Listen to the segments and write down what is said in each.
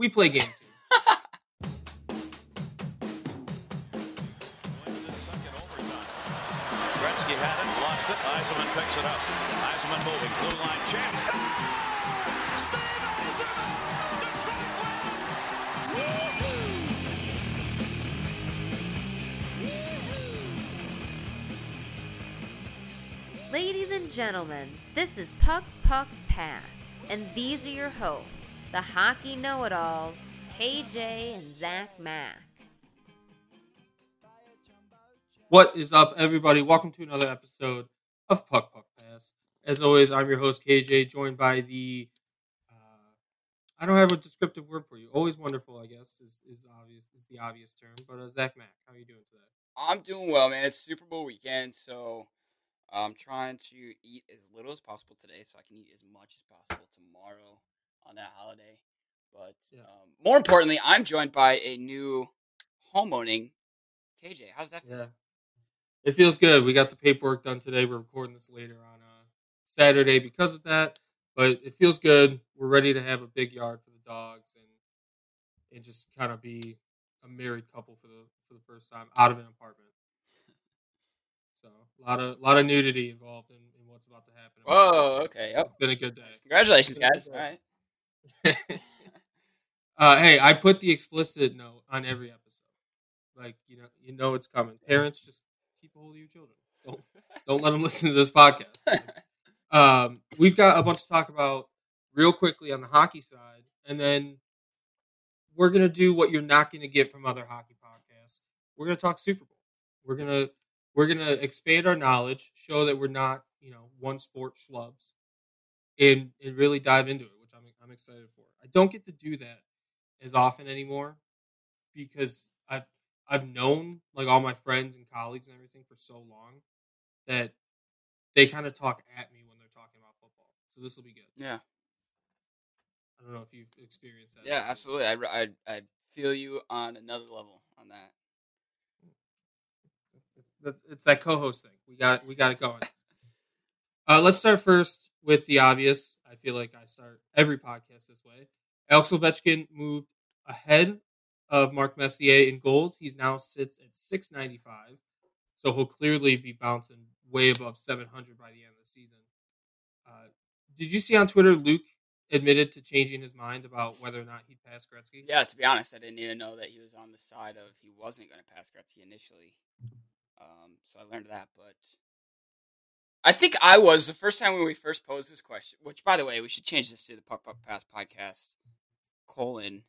We play game two. Gretzky had it, lost it. Yzerman picks it up. Yzerman moving, blue line chance. Steve Yzerman, Ladies and gentlemen, this is Puck Puck Pass, and these are your hosts, the hockey know it alls, KJ and Zach Mack. What is up, everybody? Welcome to another episode of Puck Puck Pass. As always, I'm your host KJ, joined by the. Uh, I don't have a descriptive word for you. Always wonderful, I guess, is, is obvious is the obvious term. But uh, Zach Mack, how are you doing today? I'm doing well, man. It's Super Bowl weekend, so I'm trying to eat as little as possible today, so I can eat as much as possible tomorrow on that holiday. But Yeah. um, more importantly, I'm joined by a new homeowning KJ. How does that feel? Yeah, it feels good. We got the paperwork done today. We're recording this later on uh, Saturday because of that, but it feels good. We're ready to have a big yard for the dogs and and just kind of be a married couple for the for the first time out of an apartment. So a lot of lot of nudity involved in, in what's about to happen. Whoa, okay. Yep. It's been a good day. Congratulations, guys. All right. uh, hey, I put the explicit note on every episode. Like you know, you know it's coming. Parents, just keep a hold of your children. Don't don't let them listen to this podcast. um, we've got a bunch to talk about real quickly on the hockey side, and then we're gonna do what you're not gonna get from other hockey podcasts. We're gonna talk Super Bowl. We're gonna we're gonna expand our knowledge, show that we're not you know one sport schlubs, and and really dive into it, I'm excited for. I don't get to do that as often anymore because I've I've known like all my friends and colleagues and everything for so long that they kind of talk at me when they're talking about football. So this will be good. Yeah. I don't know if you've experienced that. Yeah, absolutely. I, I, I feel you on another level on that. That- It's that co-host thing. We got we got it going. Uh, let's start first with the obvious. I feel like I start every podcast this way. Alex Ovechkin moved ahead of Mark Messier in goals. He's now sits at 695. So he'll clearly be bouncing way above 700 by the end of the season. Uh, did you see on Twitter Luke admitted to changing his mind about whether or not he'd pass Gretzky? Yeah, to be honest, I didn't even know that he was on the side of he wasn't going to pass Gretzky initially. Um, so I learned that, but I think I was the first time when we first posed this question. Which, by the way, we should change this to the Puck Puck Pass podcast colon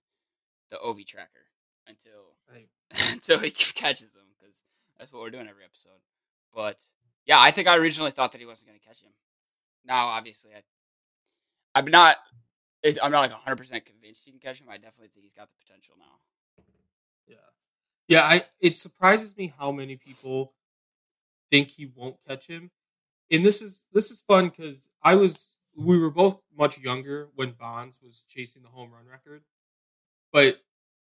the Ovi tracker until until he catches him because that's what we're doing every episode. But yeah, I think I originally thought that he wasn't going to catch him. Now, obviously, I I'm not. I'm not like 100 percent convinced he can catch him. I definitely think he's got the potential now. Yeah. Yeah, I it surprises me how many people think he won't catch him. And this is this is fun cuz I was we were both much younger when Bonds was chasing the home run record. But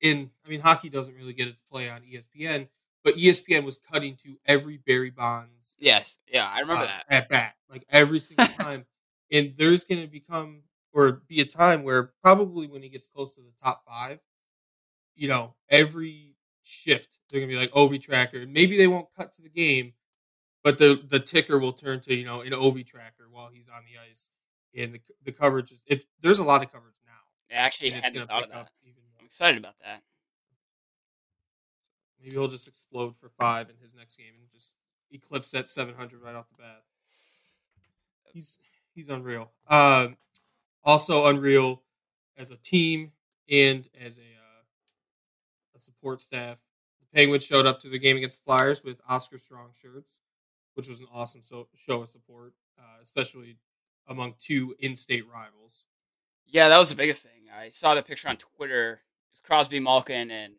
in I mean hockey doesn't really get its play on ESPN, but ESPN was cutting to every Barry Bonds Yes, yeah, I remember uh, that. at bat, like every single time. and there's going to become or be a time where probably when he gets close to the top five, you know, every shift they're going to be like Ovi tracker. Maybe they won't cut to the game, but the the ticker will turn to you know an Ovi tracker while he's on the ice, and the the coverage is it's there's a lot of coverage now. I actually hadn't thought of that. I'm excited about that. Maybe he'll just explode for five in his next game and just eclipse that 700 right off the bat. He's he's unreal. Um, also unreal as a team and as a uh, a support staff. The Penguins showed up to the game against Flyers with Oskar Strong shirts, which was an awesome so- show of support, uh, especially among two in-state rivals. Yeah, that was the biggest thing. I saw the picture on Twitter. It's Crosby, Malkin, and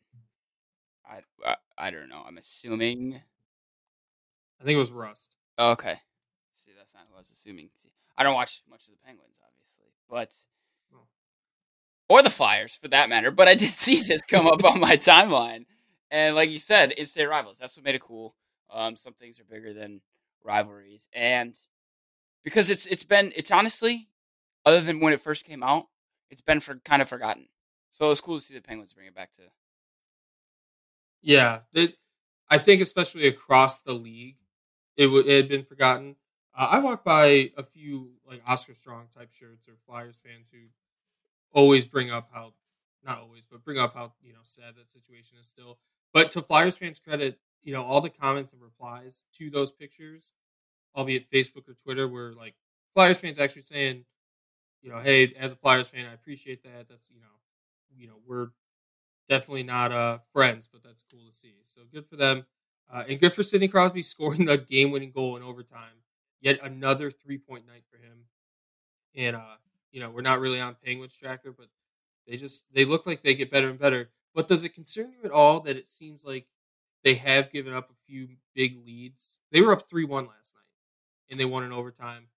I, I, I don't know. I'm assuming. I think it was Rust. Okay. See, that's not who I was assuming. See, I don't watch much of the Penguins, obviously, but Oh. or the Flyers for that matter. But I did see this come up on my timeline, and like you said, in-state rivals. That's what made it cool. Um, some things are bigger than rivalries, and because it's it's been it's honestly, other than when it first came out, it's been for kind of forgotten. So it was cool to see the Penguins bring it back to. Yeah, it, I think especially across the league, it, w- it had been forgotten. Uh, I walk by a few like Oskar Strong type shirts or Flyers fans who always bring up how, not always, but bring up how you know sad that situation is still. But to Flyers fans' credit, you know all the comments and replies to those pictures, albeit Facebook or Twitter, were like Flyers fans actually saying, you know, hey, as a Flyers fan, I appreciate that. That's you know, you know, we're definitely not uh friends, but that's cool to see. So good for them, uh, and good for Sidney Crosby scoring the game-winning goal in overtime. Yet another three-point night for him. And uh, you know, we're not really on Penguins tracker, but they just they look like they get better and better. But does it concern you at all that it seems like they have given up a few big leads? They were up three-one last night, and they won in overtime.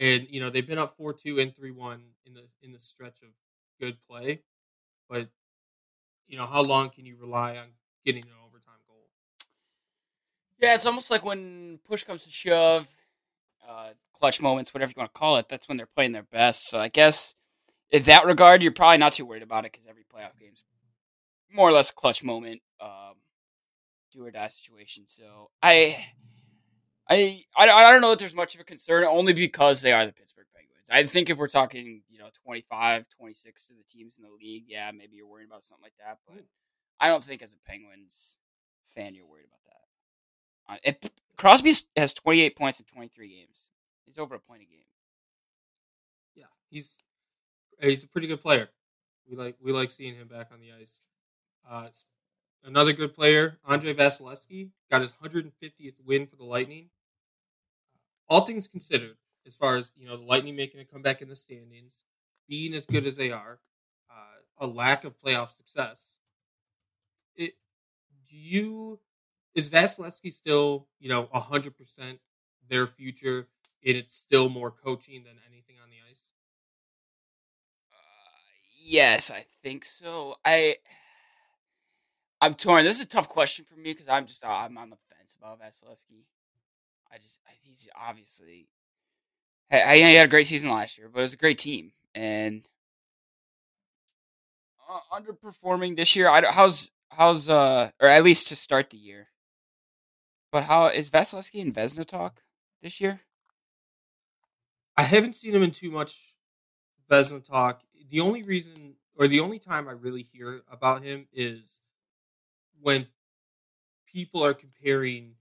And you know they've been up four-two and three-one in the in the stretch of good play, but you know, how long can you rely on getting an overtime goal? Yeah, it's almost like when push comes to shove, uh, clutch moments, whatever you want to call it. That's when they're playing their best. So I guess in that regard, you're probably not too worried about it because every playoff game's more or less a clutch moment, um, do or die situation. So I, I, I, I don't know that there's much of a concern, only because they are the Pittsburgh Penguins. I think if we're talking, you know, 25, 26 of the teams in the league, yeah, maybe you're worried about something like that. But I don't think as a Penguins fan you're worried about that. Uh, and Crosby has 28 points in 23 games. He's over a point a game. Yeah, he's he's a pretty good player. We like we like seeing him back on the ice. Uh, another good player, Andrei Vasilevskiy, got his 150th win for the Lightning. All things considered, as far as you know, the Lightning making a comeback in the standings, being as good as they are, uh, a lack of playoff success. It do you is Vasilevskiy still you know 100 percent their future, and it's still more coaching than anything on the ice? Uh, yes, I think so. I I'm torn. This is a tough question for me because I'm just uh, I'm on the fence about Vasilevskiy. I just he's obviously hey, he had a great season last year, but it was a great team and uh, underperforming this year. I how's how's uh or at least to start the year. But how is Vasilevskiy in Vezina talk this year? I haven't seen him in too much Vezina talk. The only reason, or the only time I really hear about him is when people are comparing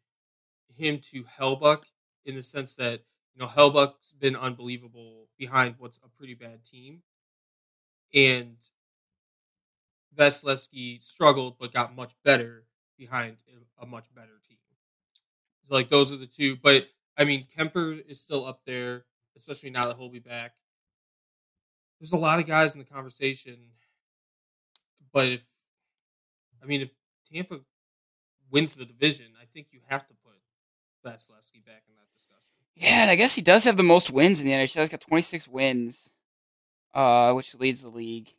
him to Hellebuyck in the sense that you know Hellebuyck's been unbelievable behind what's a pretty bad team, and Vasilevskiy struggled but got much better behind a much better team. Like those are the two, but I mean Kuemper is still up there, especially now that he'll be back. There's a lot of guys in the conversation, but if I mean if Tampa wins the division, I think you have to put Vasilevskiy back in that discussion. Yeah, and I guess he does have the most wins in the NHL. He's got 26 wins, uh, which leads the league.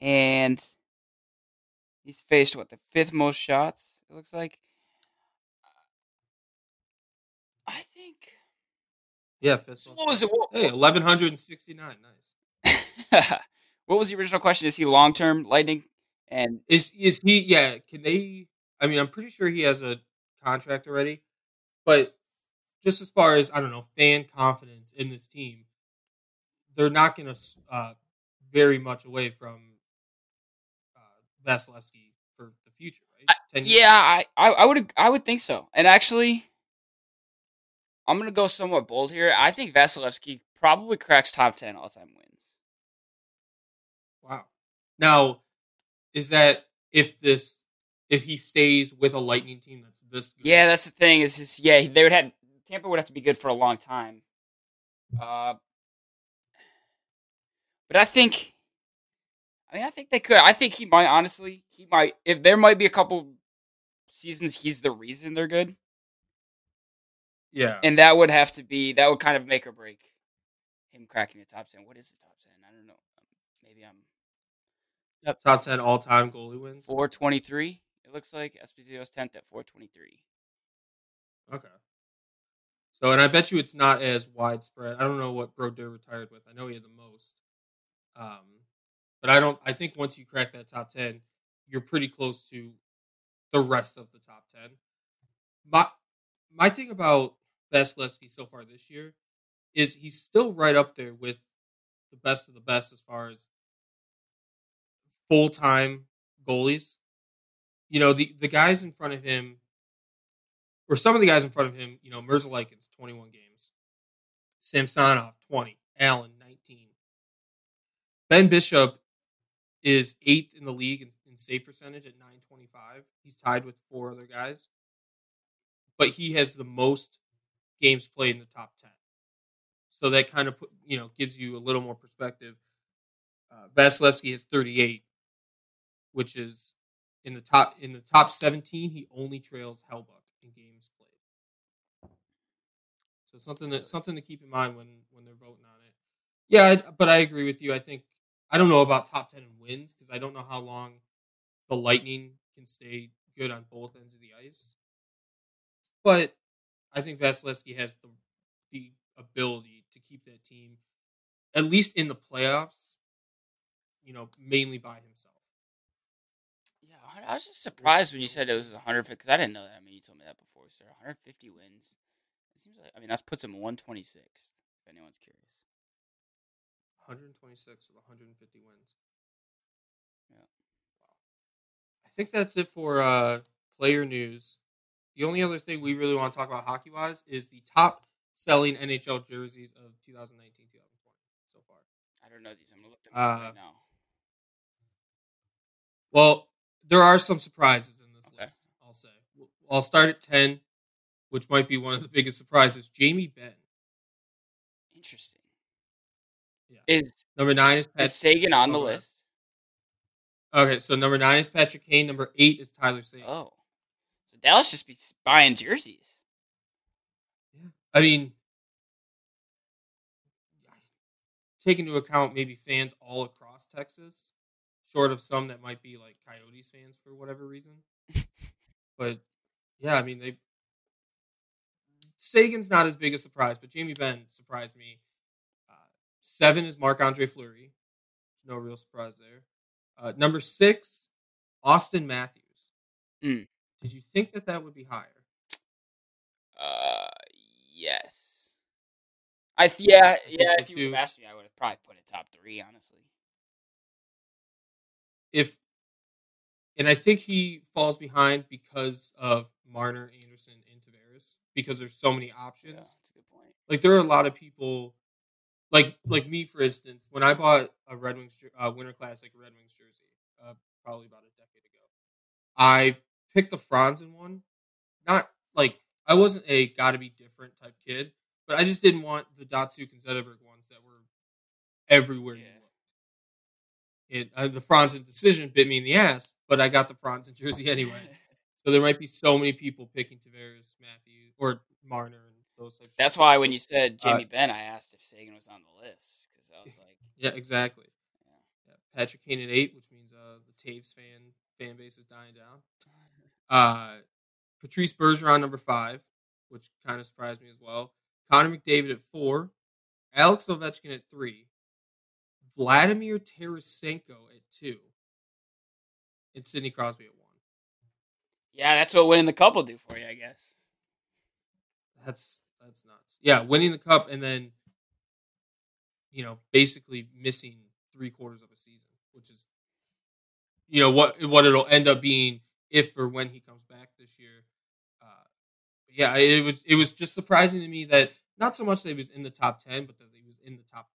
And he's faced, what, the fifth most shots, it looks like? I think. Yeah, fifth. So what was it? What, Hey, eleven hundred and sixty nine. Nice. what was the original question? Is he long term Lightning? And Is is he? Yeah. Can they? I mean, I'm pretty sure he has a contract already, but just as far as I don't know, fan confidence in this team, they're not going to uh, very much away from uh, Vasilevskiy for the future, right? Years. yeah, I, I, I would I would think so. And actually, I'm gonna go somewhat bold here. I think Vasilevskiy probably cracks top ten all time wins. Wow. Now, is that if this if he stays with a Lightning team that's this good? Yeah, that's the thing. Is just yeah, they would have Tampa would have to be good for a long time. Uh, but I think, I mean, I think they could. I think he might honestly. He might if there might be a couple seasons he's the reason they're good, yeah. and that would have to be that would kind of make or break him cracking the top ten. What is the top ten? I don't know. Maybe I'm Top ten all time goalie wins. four twenty three. It looks like Esposito's tenth at four twenty three. Okay. So, and I bet you it's not as widespread. I don't know what Brodeur retired with. I know he had the most. Um, But I don't. I think once you crack that top ten, you're pretty close to the rest of the top ten. My my thing about Vasilevskiy so far this year is he's still right up there with the best of the best as far as full time goalies. You know, the, the guys in front of him, or some of the guys in front of him, you know, Merzlikins, 21 games. Samsonov, 20. Allen, 19. Ben Bishop is eighth in the league in, in save percentage at 925. He's tied with four other guys. But he has the most games played in the top 10. So that kind of put, you know gives you a little more perspective. Uh, Vasilevskiy has 38, which is in the top in the top 17. He only trails Hellebuyck in games played. So something that something to keep in mind when when they're voting on it. Yeah, I, but I agree with you. I think I don't know about top 10 in wins because I don't know how long the Lightning can stay good on both ends of the ice. But I think Vasilevskiy has the the ability to keep that team at least in the playoffs, you know, mainly by himself. I was just surprised when you said it was 150 because I didn't know that. I mean, you told me that before. So 150 wins. It seems like I mean that puts him 126. If anyone's curious. 126 with 150 wins. Yeah. Wow. I think that's it for uh, player news. The only other thing we really want to talk about hockey wise is the top selling NHL jerseys of 2019 2020 so far. I don't know these. I'm gonna look them up Uh, right now. Well, there are some surprises in this Okay. list, I'll say. I'll start at 10, which might be one of the biggest surprises. Jamie Benn. Interesting. Yeah. Is, Number nine is is Seguin on the okay. list? Okay, so number nine is Patrick Kane. Number eight is Tyler Seguin. Oh, so Dallas just be buying jerseys. Yeah, I mean, take into account maybe fans all across Texas, short of some that might be like Coyotes fans for whatever reason. but yeah, I mean they. Seguin's not as big a surprise, but Jamie Benn surprised me. Uh, seven is Marc Andre Fleury. No real surprise there. Uh, number six, Auston Matthews. Mm. Did you think that that would be higher? Uh, yes. I th- yeah yeah. If you would have asked me, I would have probably put it top three. Honestly. If and I think he falls behind because of Marner, Andersen, and Tavares because there's so many options. Yeah, that's a good point. Like there are a lot of people, like like me for instance, when I bought a Red Wings uh, Winter Classic Red Wings jersey, uh, probably about a decade ago, I picked the Franzen one. Not like I wasn't a got to be different type kid, but I just didn't want the Datsyuk and Zetterberg ones that were everywhere Yeah. Looked. It, uh, the Franzen decision bit me in the ass, but I got the Franzen jersey anyway. So there might be so many people picking Tavares, Matthews, or Marner, and those types. That's of why when you said Uh, Jamie Benn, I asked if Seguin was on the list because I was like, Yeah, exactly. yeah. Yeah, Patrick Kane at eight, which means uh, the Toews fan fan base is dying down. Uh, Patrice Bergeron number five, which kind of surprised me as well. Connor McDavid at four, Alex Ovechkin at three, Vladimir Tarasenko at two, and Sidney Crosby at one. yeah, that's what winning the cup will do for you, I guess. That's that's nuts. Yeah, winning the cup and then you know basically missing three quarters of a season, which is you know what what it'll end up being if or when he comes back this year. Uh, yeah, it was it was just surprising to me that not so much that he was in the top ten, but that he was in the top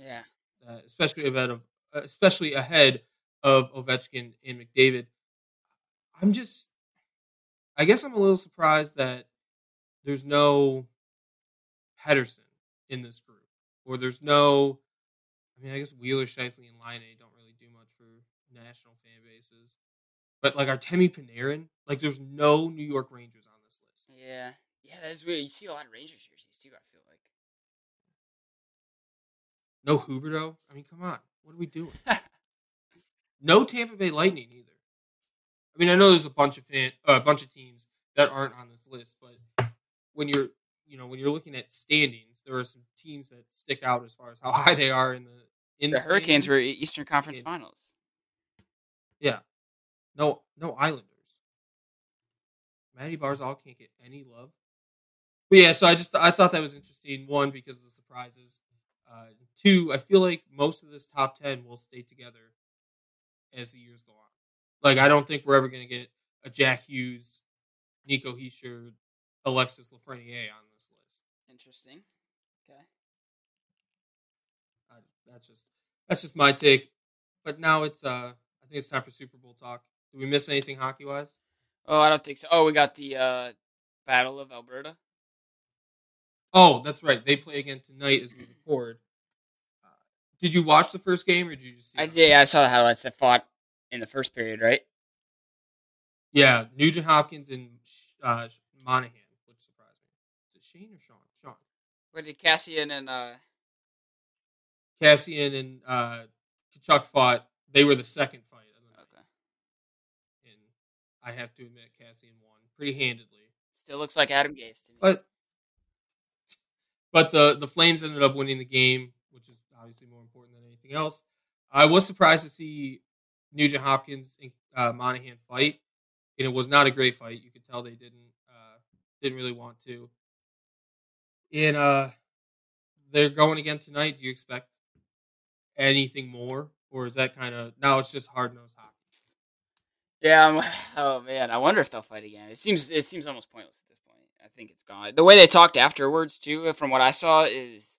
Yeah. uh, especially ahead of especially ahead of Ovechkin and McDavid. I'm just, I guess I'm a little surprised that there's no Pettersson in this group, or there's no. I mean, I guess Wheeler, Scheifele, and Laine don't really do much for national fan bases, but like Artemi Panarin, like there's no New York Rangers on this list. Yeah. Yeah, that is weird. You see a lot of Rangers jerseys No Huberdeau. I mean, come on, what are we doing? no Tampa Bay Lightning either. I mean, I know there's a bunch of fan, uh, a bunch of teams that aren't on this list, but when you're, you know, when you're looking at standings, there are some teams that stick out as far as how high they are in the in The Hurricanes standings. were Eastern Conference in- Finals. Yeah. No, no Islanders. Matty Barzal can't get any love. But yeah, so I just I thought that was interesting. One because of the surprises. Uh, two, I feel like most of this top ten will stay together as the years go on. Like I don't think we're ever going to get a Jack Hughes, Nico Hischier, Alexis Lafreniere on this list. Interesting. Okay. I, that's just that's just my take. But now it's uh I think it's time for Super Bowl talk. Did we miss anything hockey wise? Oh, I don't think so. Oh, we got the uh, Battle of Alberta. Oh, that's right. They play again tonight as we record. Uh, did you watch the first game or did you just see I it? I saw the highlights that fought in the first period, right? Yeah, Nugent Hopkins and uh, Monahan, which surprised me. Is it Shane or Sean? Sean. What did Kassian and uh Kassian and uh, Tkachuk fought. They were the second fight. of the night, okay. And I have to admit, Kassian won pretty handedly. Still looks like Adam Gase to me. But but the the Flames ended up winning the game, which is obviously more important than anything else. I was surprised to see Nugent Hopkins and uh, Monahan fight, and it was not a great fight. You could tell they didn't uh, didn't really want to. And uh, they're going again tonight. Do you expect anything more, or is that kind of now it's just hard nosed hockey? Yeah, I'm, oh man, I wonder if they'll fight again. It seems it seems almost pointless at this. I think it's gone. The way they talked afterwards too, from what I saw, is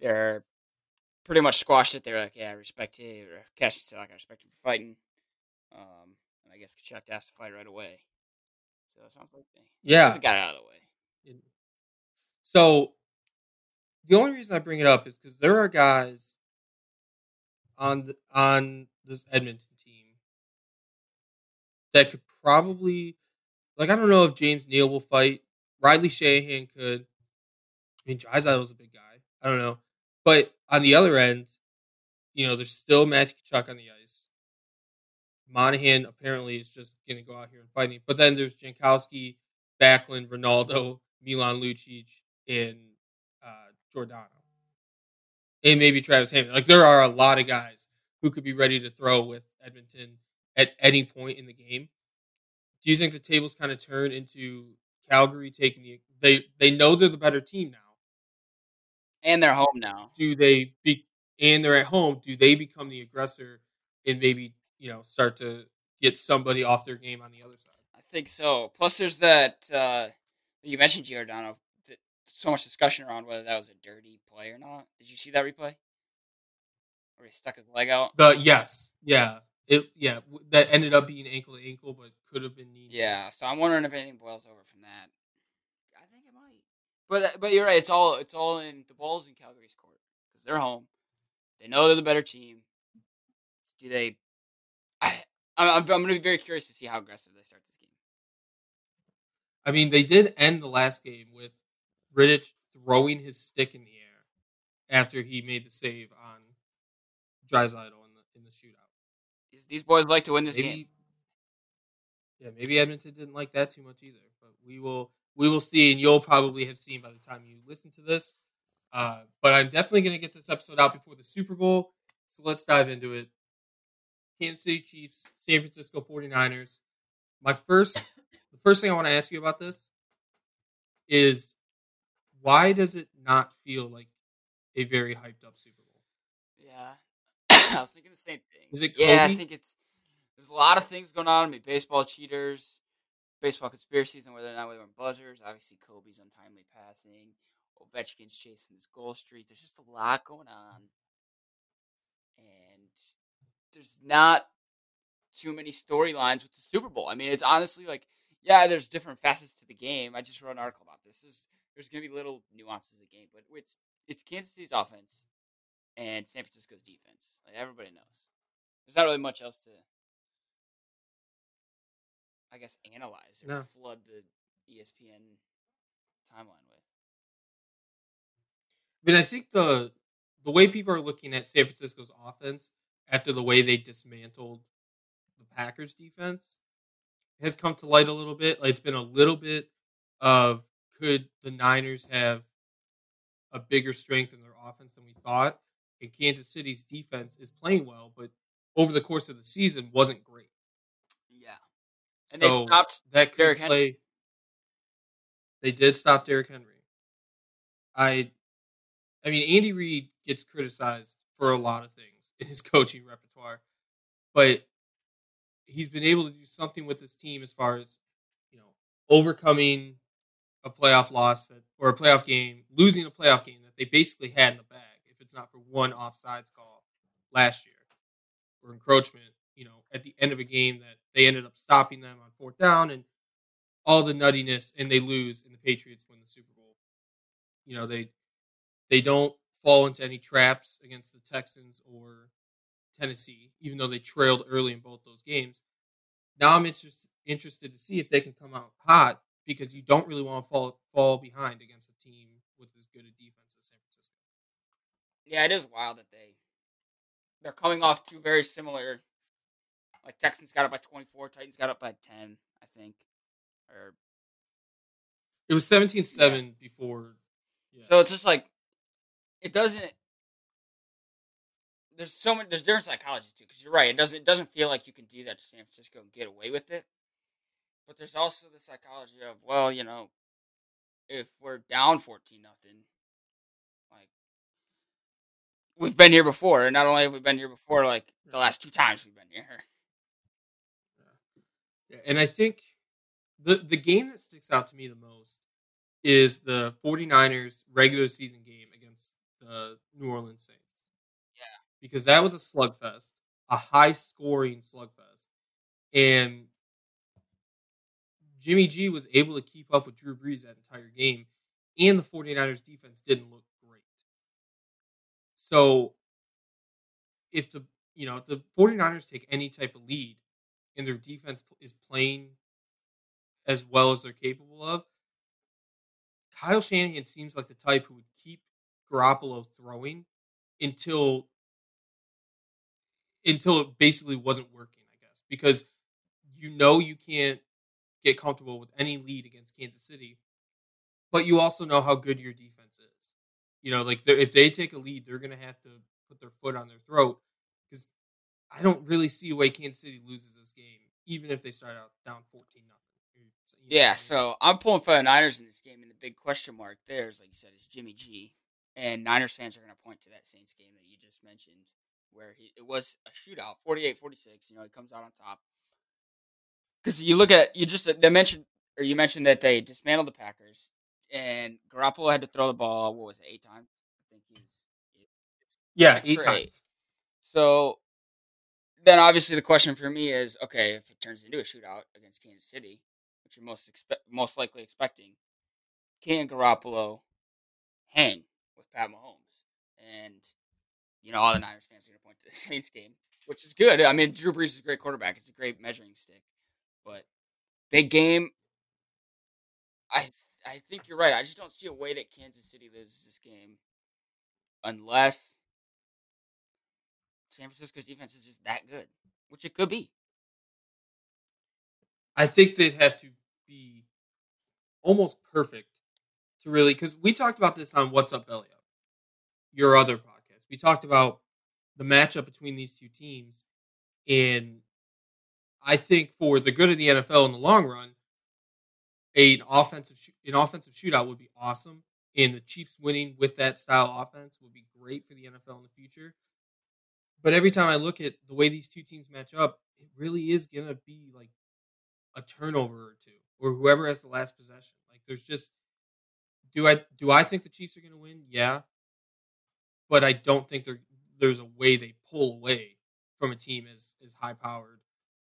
they're pretty much squashed it. They're like, yeah, I respect him. Or Kassian said, like, I respect him for fighting. Um, and I guess Tkachuk asked to fight right away. So it sounds like they Yeah, got it out of the way. So the only reason I bring it up is because there are guys on the, on this Edmonton team that could probably like I don't know if James Neal will fight. Riley Sheahan could. I mean, Draisaitl was a big guy. I don't know, but on the other end, you know, there's still Matthew Tkachuk on the ice. Monahan apparently is just going to go out here and fight him. But then there's Jankowski, Backlund, Rinaldo, Milan Lucic, and uh, Giordano. And maybe Travis Hamonic. Like, there are a lot of guys who could be ready to throw with Edmonton at any point in the game. Do you think the tables kind of turn into Calgary taking the. They, they know they're the better team now. And they're home now. Do they be. And they're at home. Do they become the aggressor and maybe, you know, start to get somebody off their game on the other side? I think so. Plus, there's that uh, you mentioned Giordano. So much discussion around whether that was a dirty play or not. Did you see that replay? Where he stuck his leg out. The yes, yeah, it yeah that ended up being ankle to ankle, but could have been knee. Yeah. So I'm wondering if anything boils over from that. I think it might. But uh, but you're right. It's all it's all in the balls in Calgary's court because they're home. They know they're the better team. Do they? I, I'm I'm going to be very curious to see how aggressive they start this game. I mean they did end the last game with Rittich throwing his stick in the air after he made the save on Draisaitl in the in the shootout. These, boys like to win this maybe, game. yeah, maybe Edmonton didn't like that too much either, but we will we will see, and you'll probably have seen by the time you listen to this. Uh, but I'm definitely going to get this episode out before the Super Bowl, so let's dive into it. Kansas City Chiefs, San Francisco 49ers. My first, the first thing I want to ask you about this is why does it not feel like a very hyped up Super Bowl? Yeah, I was thinking the same thing. Is it Yeah, I think it's there's a lot of things going on. I mean, baseball cheaters, baseball conspiracies, and whether or not we were buzzers. Obviously, Kobe's untimely passing, Ovechkin's chasing his goal streak. There's just a lot going on, and there's not too many storylines with the Super Bowl. I mean, it's honestly like, yeah, there's different facets to the game. I just wrote an article about this. There's, there's gonna be little nuances of the game, but it's it's Kansas City's offense and San Francisco's defense. Like everybody knows. There's not really much else to, I guess, analyze or No. flood the ESPN timeline with. I mean, I think the the way people are looking at San Francisco's offense after the way they dismantled the Packers defense has come to light a little bit. Like it's been a little bit of could the Niners have a bigger strength in their offense than we thought? And Kansas City's defense is playing well, but over the course of the season wasn't great. Yeah. And they stopped that Derrick Henry. play. They did stop Derrick Henry. I, I mean, Andy Reid gets criticized for a lot of things in his coaching repertoire, but he's been able to do something with his team as far as you know overcoming a playoff loss that, or a playoff game, losing a playoff game that they basically had in the bag. It's not for one offsides call last year or encroachment, you know, at the end of a game that they ended up stopping them on fourth down and all the nuttiness, and they lose, and the Patriots win the Super Bowl. You know, they they don't fall into any traps against the Texans or Tennessee, even though they trailed early in both those games. Now I'm interested interested to see if they can come out hot because you don't really want to fall fall behind against a team with as good a defense. Yeah, it is wild that they they're coming off two very similar. Like Texans got up by twenty four, Titans got up by ten, I think. Or It was 17-7 before. Yeah. so it's just like it doesn't. There's so many. There's different psychology too, because you're right. It doesn't. It doesn't feel like you can do that to San Francisco and get away with it. But there's also the psychology of well, you know, if we're down fourteen nothing, we've been here before, and not only have we been here before, like the last two times we've been here. Yeah, and I think the the game that sticks out to me the most is the 49ers regular season game against the New Orleans Saints. Yeah. Because that was a slugfest, a high scoring slugfest. And Jimmy G was able to keep up with Drew Brees that entire game, and the 49ers defense didn't look. So if the you know, the 49ers take any type of lead and their defense is playing as well as they're capable of, Kyle Shanahan seems like the type who would keep Garoppolo throwing until until it basically wasn't working, I guess. Because you know you can't get comfortable with any lead against Kansas City, but you also know how good your defense. You know, like if they take a lead, they're going to have to put their foot on their throat because I don't really see a way Kansas City loses this game, even if they start out down fourteen nothing. Yeah, so I'm pulling for the Niners in this game, and the big question mark there is, like you said, is Jimmy G. And Niners fans are going to point to that Saints game that you just mentioned, where he it was a shootout, 48-46. You know, he comes out on top. Because you look at you just they mentioned or you mentioned that they dismantled the Packers, and Garoppolo had to throw the ball. What was it, eight times? I think he's yeah, eight times. eight. So then obviously the question for me is okay, if it turns into a shootout against Kansas City, which you're most expect most likely expecting, can Garoppolo hang with Pat Mahomes? And you know, all the Niners fans are gonna point to the Saints game, which is good. I mean, Drew Brees is a great quarterback. It's a great measuring stick. But big game. I I think you're right. I just don't see a way that Kansas City loses this game unless San Francisco's defense is just that good, which it could be. I think they'd have to be almost perfect to really because we talked about this on What's Up Belly Up, your other podcast. We talked about the matchup between these two teams, and I think for the good of the NFL in the long run, an offensive an offensive shootout would be awesome, and the Chiefs winning with that style offense would be great for the NFL in the future. But every time I look at the way these two teams match up, it really is gonna be like a turnover or two, or whoever has the last possession. Like there's just do I do I think the Chiefs are to win? Yeah, but I don't think there's a way they pull away from a team as as high powered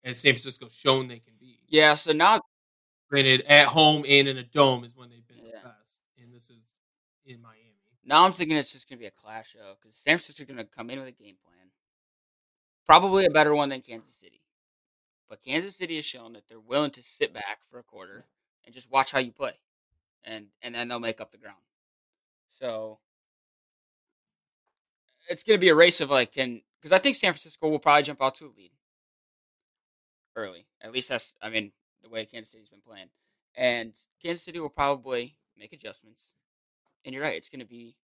as San Francisco's shown they can be. Yeah, so now Granted, at home and in a dome is when they've been Yeah. the best, and this is in Miami. now I'm thinking it's just gonna be a clash of because San Francisco's gonna come in with a game plan, probably a better one than Kansas City. But Kansas City has shown that they're willing to sit back for a quarter and just watch how you play, and and then they'll make up the ground. So it's gonna be a race of like can because I think San Francisco will probably jump out to a lead early. At least that's I mean the way Kansas City's been playing, and Kansas City will probably make adjustments. And you're right, it's gonna be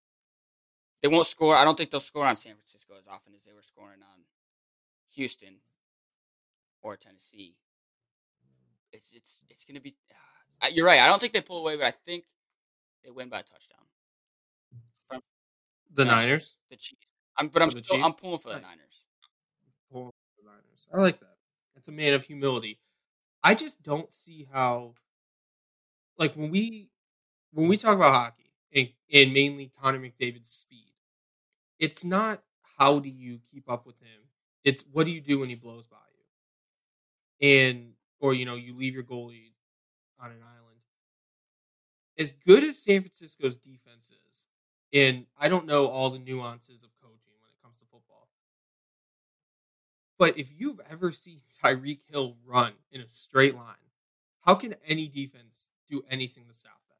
They won't score. I don't think they'll score on San Francisco as often as they were scoring on Houston or Tennessee. It's it's it's gonna be. Uh, you're right. I don't think they pull away, but I think they win by a touchdown. The Yeah. Niners. The Chiefs. I'm, but I'm the still, I'm pulling for the. Niners. Pull the Niners. I like that. It's a man of humility. I just don't see how, like when we when we talk about hockey and, and mainly Connor McDavid's speed, it's not how do you keep up with him. It's what do you do when he blows by you, and or you know you leave your goalie on an island. As good as San Francisco's defense is, and I don't know all the nuances of coaching when it comes to football. But if you've ever seen Tyreek Hill run in a straight line, how can any defense do anything to stop that?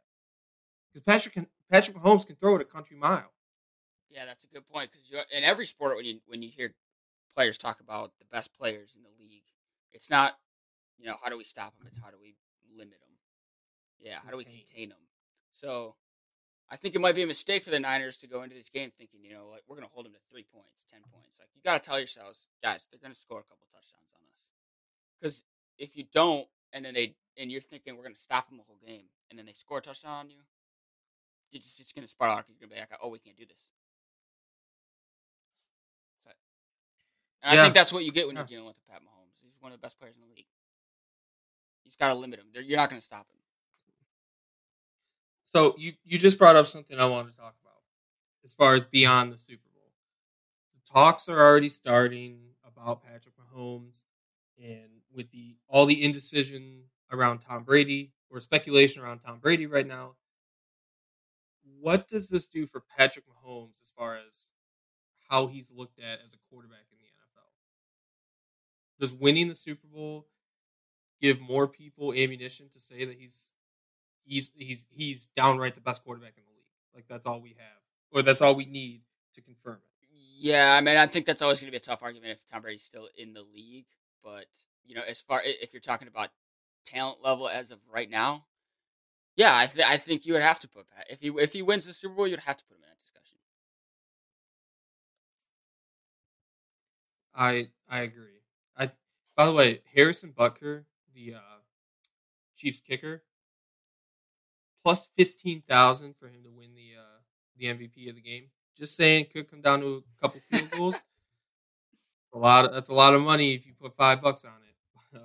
Because Patrick can, Patrick Mahomes can throw it a country mile. Yeah, that's a good point because in every sport when you when you hear players talk about the best players in the league, it's not you know how do we stop them? It's how do we limit them? Yeah, how do we Contain. contain them? So I think it might be a mistake for the Niners to go into this game thinking you know like we're going to hold them to three points, ten points. Like you got to tell yourselves, guys, they're going to score a couple touchdowns on us. Because if you don't, and then they and you're thinking we're going to stop them the whole game, and then they score a touchdown on you, you're just, just going to spiral out. You're going to be like, oh, we can't do this. So- And I think that's what you get when Yeah. you're dealing with a Pat Mahomes. He's one of the best players in the league. You just got to limit him. They're- You're not going to stop him. So you you just brought up something I wanted to talk about as far as beyond the Super Bowl. The talks are already starting about Patrick Mahomes and with the all the indecision around Tom Brady or speculation around Tom Brady right now. What does this do for Patrick Mahomes as far as how he's looked at as a quarterback in the NFL? Does winning the Super Bowl give more people ammunition to say that he's he's he's he's downright the best quarterback in the league. Like that's all we have, or that's all we need to confirm it. Yeah, I mean, I think that's always going to be a tough argument if Tom Brady's still in the league. But you know, as far if you're talking about talent level as of right now, yeah, I, th- I think you would have to put Pat if he if he wins the Super Bowl, you'd have to put him in that discussion. I I agree. I by the way, Harrison Butker, the uh, Chiefs kicker, plus fifteen thousand for him to win the uh, the MVP of the game. Just saying, could come down to a couple field goals. a lot. Of, that's a lot of money if you put five bucks on it. Uh,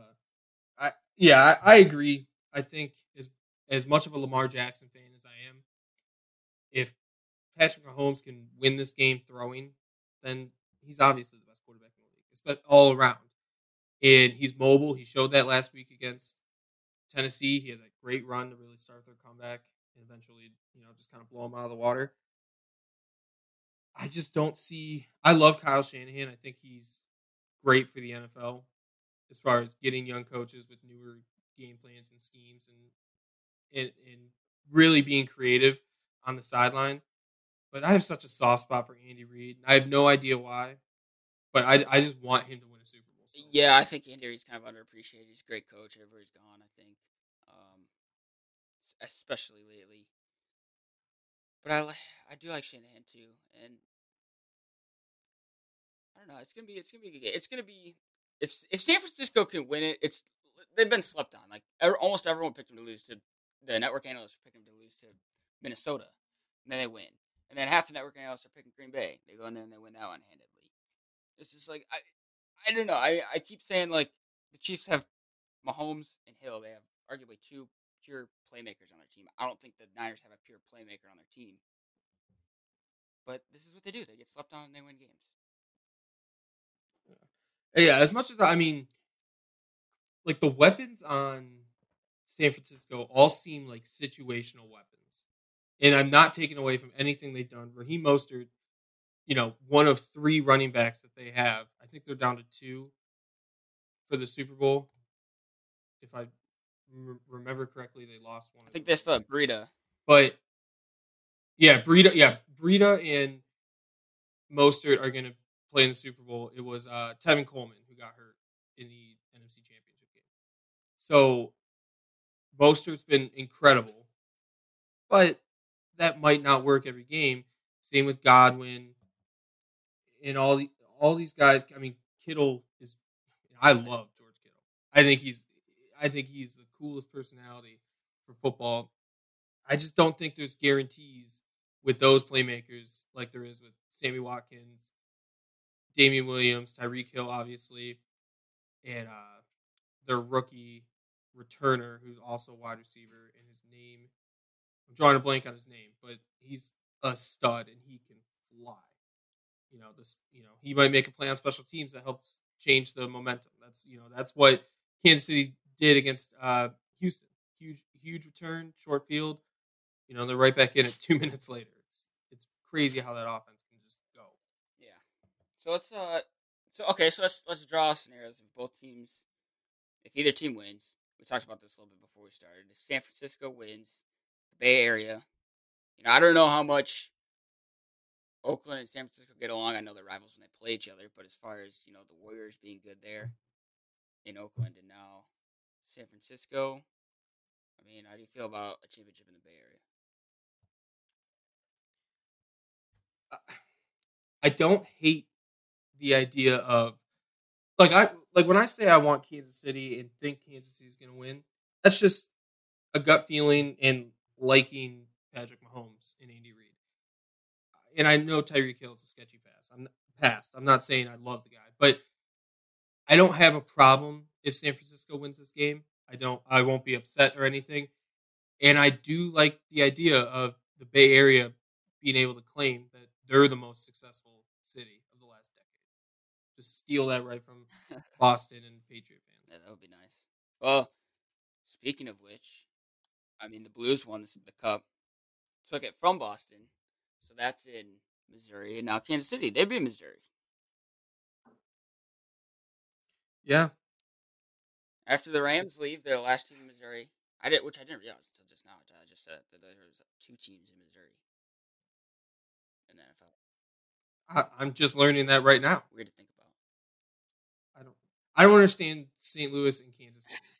I yeah, I, I agree. I think as as much of a Lamar Jackson fan as I am, if Patrick Mahomes can win this game throwing, then he's obviously the best quarterback in the league, especially all around. And he's mobile. He showed that last week against Tennessee. He had that great run to really start their comeback and eventually, you know, just kind of blow them out of the water. I just don't see. I love Kyle Shanahan. I think he's great for the NFL as far as getting young coaches with newer game plans and schemes and and, and really being creative on the sideline. But I have such a soft spot for Andy Reid. I have no idea why, but I, I just want him to win. So Yeah, I think Andy Reid's kind of underappreciated. He's a great coach everywhere he's gone. I think, um, especially lately. But I I do like Shanahan too, and I don't know. It's gonna be it's gonna be a good game. It's gonna be if if San Francisco can win it, it's they've been slept on. Like almost everyone picked them to lose to the network analysts picked them to lose to Minnesota, and then they win. And then half the network analysts are picking Green Bay. They go in there and they win that one handedly. It's just like I I don't know. I, I keep saying like the Chiefs have Mahomes and Hill. They have arguably two pure playmakers on their team. I don't think the Niners have a pure playmaker on their team. But this is what they do. They get slept on and they win games. Yeah, uh, as much as I mean, like the weapons on San Francisco all seem like situational weapons, and I'm not taking away from anything they've done. Raheem Mostert, you know, one of three running backs that they have. I think they're down to two for the Super Bowl. If I rem- remember correctly, they lost one. I think they still have. Breida. But yeah, Breida, yeah, Breida and Mostert are going to play in the Super Bowl. It was uh, Tevin Coleman who got hurt in the NFC Championship game. So Mostert's been incredible, but that might not work every game. Same with Godwin and all the all these guys. I mean, Kittle is. I love George Kittle. I think he's. I think he's the coolest personality for football. I just don't think there's guarantees with those playmakers like there is with Sammy Watkins, Damien Williams, Tyreek Hill, obviously, and uh, their rookie returner who's also a wide receiver. And his name, I'm drawing a blank on his name, but he's a stud and he can fly. You know, this. You know, he might make a play on special teams that helps change the momentum. That's you know that's what Kansas City did against uh, Houston. Huge, huge return, short field. You know, they're right back in it two minutes later. It's it's crazy how that offense can just go. Yeah. So let's uh so okay, so let's let's draw scenarios of both teams. If either team wins, we talked about this a little bit before we started. If San Francisco wins, the Bay Area. You know, I don't know how much Oakland and San Francisco get along. I know they're rivals when they play each other, but as far as, you know, the Warriors being good there in Oakland and now San Francisco, I mean, how do you feel about a championship in the Bay Area? I don't hate the idea of like I like when I say I want Kansas City and think Kansas City's going to win. That's just a gut feeling and liking Patrick Mahomes and Andy Reid. And I know Tyreek Hill is a sketchy pass. I'm past. I'm not saying I love the guy, but I don't have a problem if San Francisco wins this game. I don't. I won't be upset or anything. And I do like the idea of the Bay Area being able to claim that they're the most successful city of the last decade. Just steal that right from Boston and Patriot Yeah, fans. that would be nice. Well, speaking of which, I mean the Blues won the cup, took it from Boston, so that's in Missouri, and now Kansas City. They'd be in Missouri. Yeah, After the Rams leave, they're the last team in Missouri. I did, which I didn't realize until just now. I just said that there was two teams in Missouri in the NFL. I, I'm just learning that right now. Weird to think about. I don't. I don't understand St. Louis and Kansas City.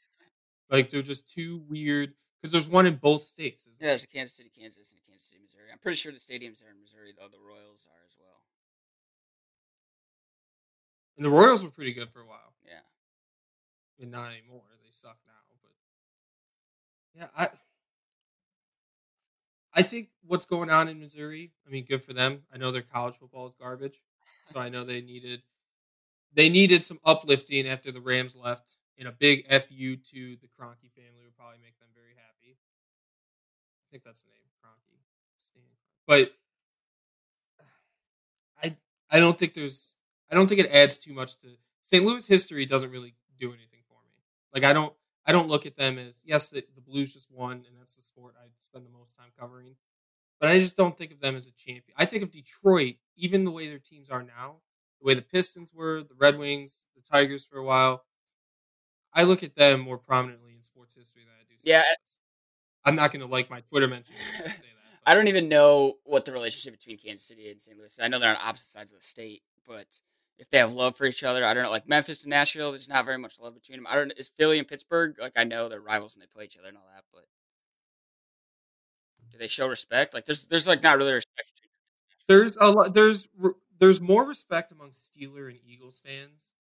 Like they're just too weird because there's one in both states. Isn't Yeah, there's a Kansas City, Kansas, and a Kansas City, Missouri. I'm pretty sure the stadiums are in Missouri, though. The Royals are as well. And the Royals were pretty good for a while. Yeah. and not anymore. They suck now. But yeah, I I think what's going on in Missouri. I mean, good for them. I know their college football is garbage, so I know they needed they needed some uplifting after the Rams left. And a big fu to the Kroenke family would probably make them very happy. I think that's the name. But I I don't think there's I don't think it adds too much to St. Louis history doesn't really do anything for me. Like I don't I don't look at them as yes the, the Blues just won and that's the sport I spend the most time covering. But I just don't think of them as a champion. I think of Detroit, even the way their teams are now, the way the Pistons were, the Red Wings, the Tigers for a while. I look at them more prominently in sports history than I do. St. Yeah. I'm not going to like my Twitter mentions when I don't even know what the relationship between Kansas City and St. Louis. is. I know they're on opposite sides of the state, but if they have love for each other, I don't know. Like Memphis and Nashville, there's not very much love between them. I don't. Know is Philly and Pittsburgh like I know they're rivals when they play each other and all that, but do they show respect? Like there's there's like not really respect. There's a lot there's there's more respect among Steeler and Eagles fans.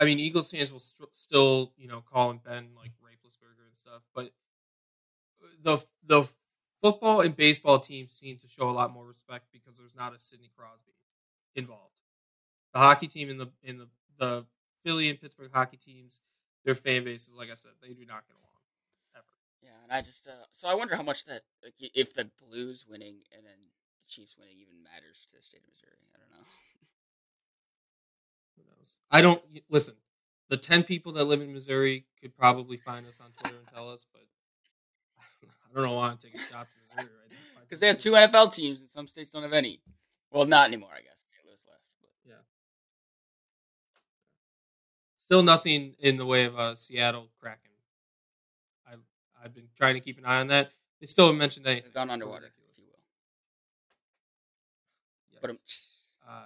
I mean, Eagles fans will st- still, you know, call him Ben like Raplesberger and stuff, but the the football and baseball teams seem to show a lot more respect because there's not a Sidney Crosby involved. The hockey team in the in the the Philly and Pittsburgh hockey teams, their fan bases, like I said, they do not get along ever. Yeah, and I just uh, so I wonder how much that like if the Blues winning and then the Chiefs winning even matters to the state of Missouri. I don't know. Who knows? I don't listen. The ten people that live in Missouri could probably find us on Twitter and tell us, but I don't know why I'm taking shots at Missouri right now. Because they have two NFL teams and some states don't have any. Well, not anymore, I guess. St. Louis left, but Still nothing in the way of uh, Seattle cracking. I I've been trying to keep an eye on that. They still haven't mentioned anything. they've gone underwater, if you will. But um, Uh,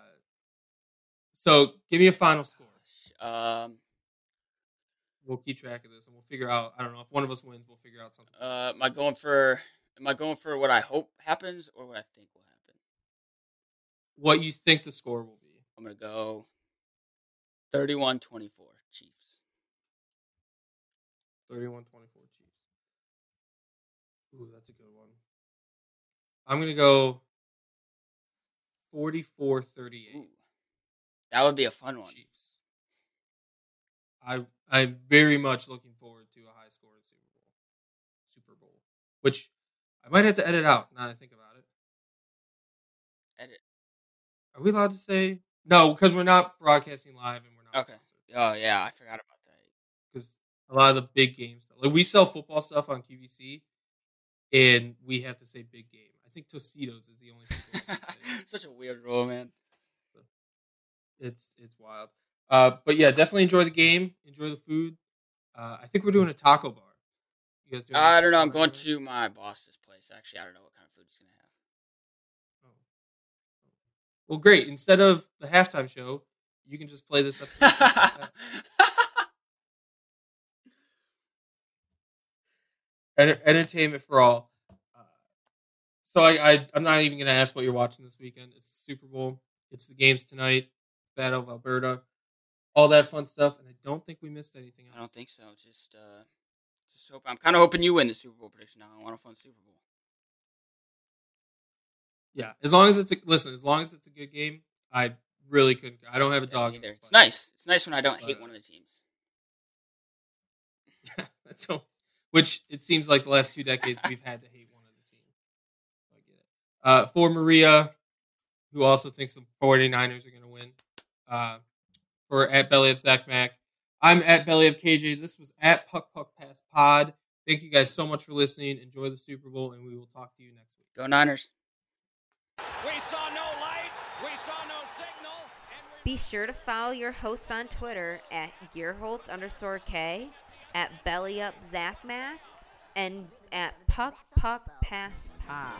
so give me a final score. um, We'll keep track of this and we'll figure out. I don't know if one of us wins, we'll figure out something. uh, am I going for? Am I going for what I hope happens or what I think will happen? what you think the score will be. I'm gonna go 31-24 Chiefs. 31 24 Chiefs. Ooh, that's a good one. I'm going to go 44 38 Ooh, that would be a fun one. Chiefs. I, I'm very much looking forward to a high scoring Super Bowl. Super Bowl. Which I might have to edit out now that I think about it. Edit. Are we allowed to say? No, because we're not broadcasting live and we're not Okay. sponsored. Oh yeah, I forgot about that. because a lot of the big games, like we sell football stuff on QVC, and we have to say big game. I think Tostitos is the only thing. we have to say. Such a weird rule, man. It's it's wild. Uh, but yeah, definitely enjoy the game. Enjoy the food. Uh, I think we're doing a taco bar. You guys doing? I don't know. I'm going to my boss's place. Actually, I don't know what kind of food he's gonna have. Oh. Well, great. Instead of the halftime show, you can just play this episode. Entertainment for all. Uh, so I, I I'm not even gonna ask what you're watching this weekend. It's the Super Bowl. It's the games tonight. Battle of Alberta. All that fun stuff, and I don't think we missed anything else. I don't think so. Just, uh, just hope. I'm kind of hoping you win the Super Bowl prediction. Now I want a fun Super Bowl. Yeah, as long as it's a, listen, as long as it's a good game, I really couldn't. I don't have a Yeah, dog. either. It's nice. It's nice when I don't hate one of the teams. That's so. Which it seems like the last two decades we've had to hate one of the teams. I get it. Uh, for Maria, who also thinks the 49ers are going to win. Uh, for at Belly of Zach Mac. I'm at Belly of KJ. This was at Puck Puck Pass Pod. Thank you guys so much for listening. Enjoy the Super Bowl, and we will talk to you next week. Go Niners. We saw no light. We saw no signal. And we Be sure to follow your hosts on Twitter at Gearholtz underscore K, at Belly Up Zach Mac, and at Puck Puck Pass Pod.